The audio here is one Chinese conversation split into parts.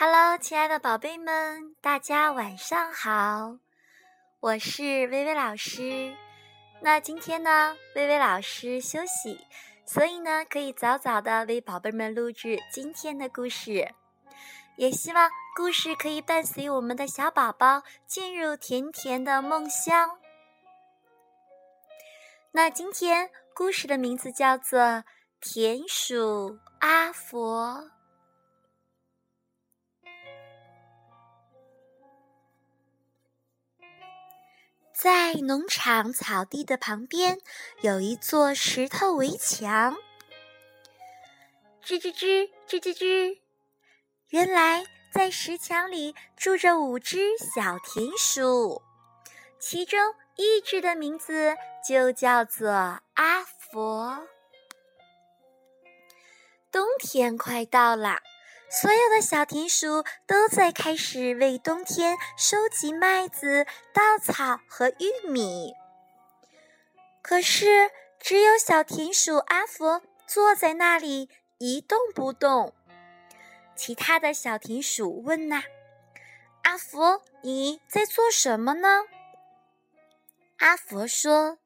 Hello，亲爱的宝贝们，大家晚上好，我是微微老师。那今天呢，微微老师休息，所以呢，可以早早的为宝贝们录制今天的故事。也希望故事可以伴随我们的小宝宝进入甜甜的梦乡。那今天故事的名字叫做《田鼠阿佛》。在农场草地的旁边，有一座石头围墙。吱吱吱，吱吱吱。原来在石墙里住着五只小田鼠，其中一只的名字就叫做阿佛。冬天快到了。所有的小田鼠都在开始为冬天收集麦子、稻草和玉米。可是，只有小田鼠阿佛坐在那里一动不动。其他的小田鼠问：“呐，阿佛，你在做什么呢？”阿佛说：“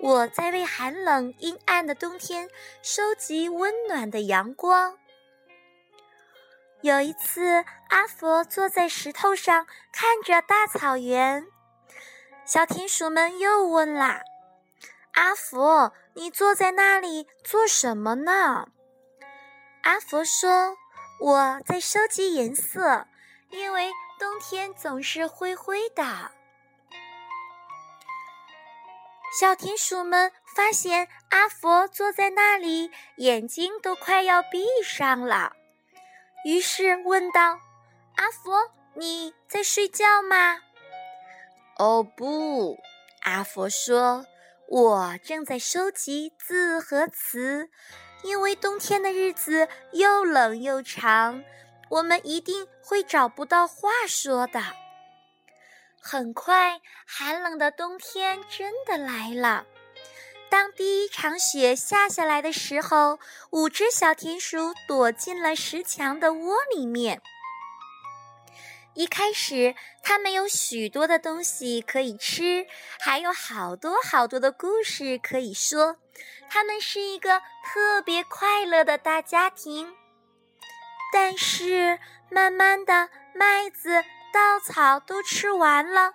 我在为寒冷阴暗的冬天收集温暖的阳光。”有一次，阿佛坐在石头上看着大草原，小田鼠们又问啦：“阿佛，你坐在那里做什么呢？”阿佛说：“我在收集颜色，因为冬天总是灰灰的。”小田鼠们发现阿佛坐在那里，眼睛都快要闭上了。于是问道：“阿佛，你在睡觉吗？”“哦，不。”阿佛说，“我正在收集字和词，因为冬天的日子又冷又长，我们一定会找不到话说的。”很快，寒冷的冬天真的来了。当第一场雪下下来的时候，五只小田鼠躲进了石墙的窝里面。一开始，它们有许多的东西可以吃，还有好多好多的故事可以说。它们是一个特别快乐的大家庭。但是，慢慢的，麦子、稻草都吃完了。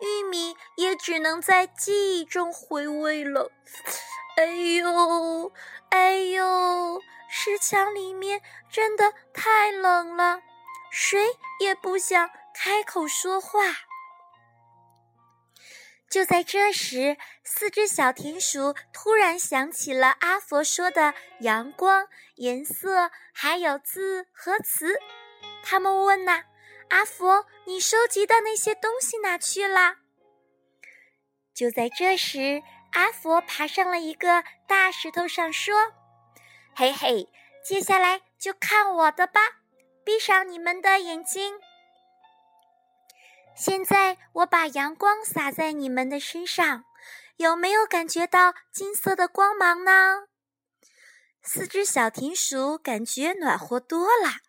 玉米也只能在记忆中回味了。哎呦，哎呦，石墙里面真的太冷了，谁也不想开口说话。就在这时，四只小田鼠突然想起了阿佛说的阳光、颜色，还有字和词。他们问呐。阿佛，你收集的那些东西哪去了？就在这时，阿佛爬上了一个大石头上，说：“嘿嘿，接下来就看我的吧！闭上你们的眼睛。现在我把阳光洒在你们的身上，有没有感觉到金色的光芒呢？”四只小田鼠感觉暖和多了，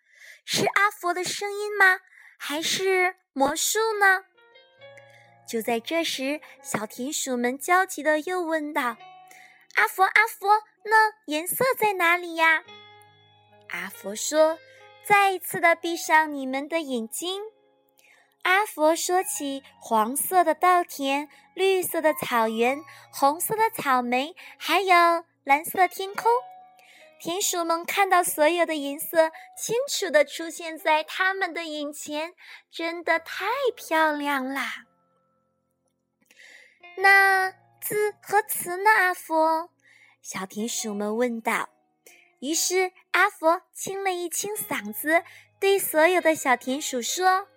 是阿佛的声音吗？还是魔术呢？就在这时，小田鼠们焦急的又问道：“阿佛，阿佛，那颜色在哪里呀？”阿佛说：“再一次的闭上你们的眼睛。”阿佛说起黄色的稻田、绿色的草原、红色的草莓，还有蓝色的天空。田鼠们看到所有的颜色清楚地出现在他们的眼前，真的太漂亮啦！那字和词呢？阿佛，小田鼠们问道。于是阿佛清了一清嗓子，对所有的小田鼠说：“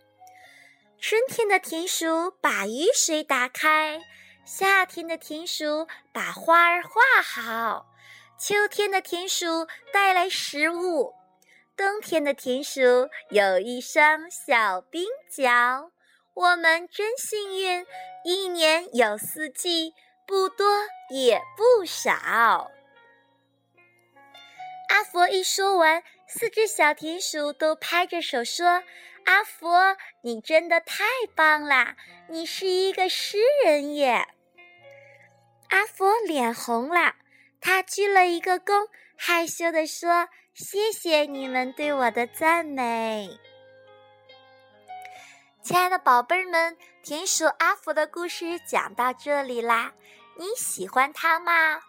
春天的田鼠把雨水打开，夏天的田鼠把花儿画好。”秋天的田鼠带来食物，冬天的田鼠有一双小冰脚。我们真幸运，一年有四季，不多也不少。阿佛一说完，四只小田鼠都拍着手说：“阿佛，你真的太棒啦！你是一个诗人耶！”阿佛脸红了，他鞠了一个躬，害羞地说：“谢谢你们对我的赞美。”亲爱的宝贝儿们，田鼠阿福的故事讲到这里啦，你喜欢它吗？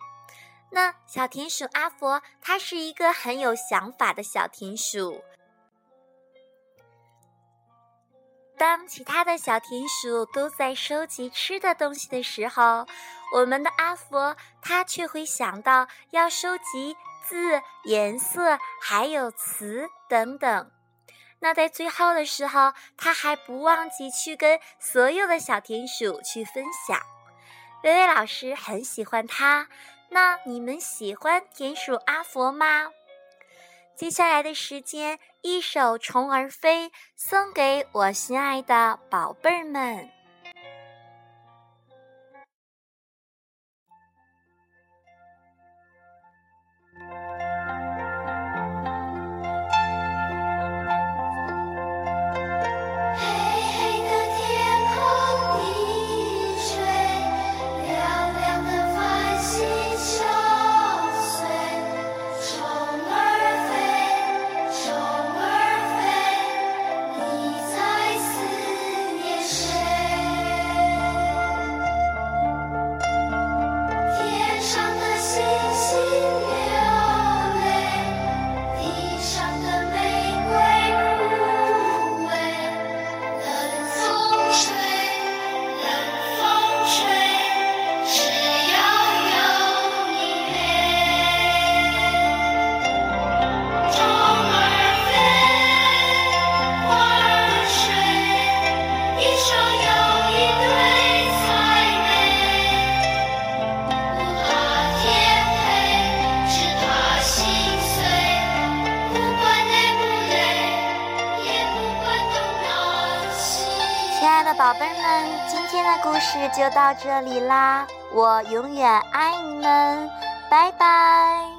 那小田鼠阿福，它是一个很有想法的小田鼠。当其他的小田鼠都在收集吃的东西的时候，我们的阿佛他却会想到要收集字、颜色，还有词等等。那在最后的时候，他还不忘记去跟所有的小田鼠去分享。薇薇老师很喜欢他。那你们喜欢田鼠阿佛吗？接下来的时间，一首《虫儿飞》送给我心爱的宝贝儿们。亲爱的宝贝们，今天的故事就到这里啦！我永远爱你们，拜拜。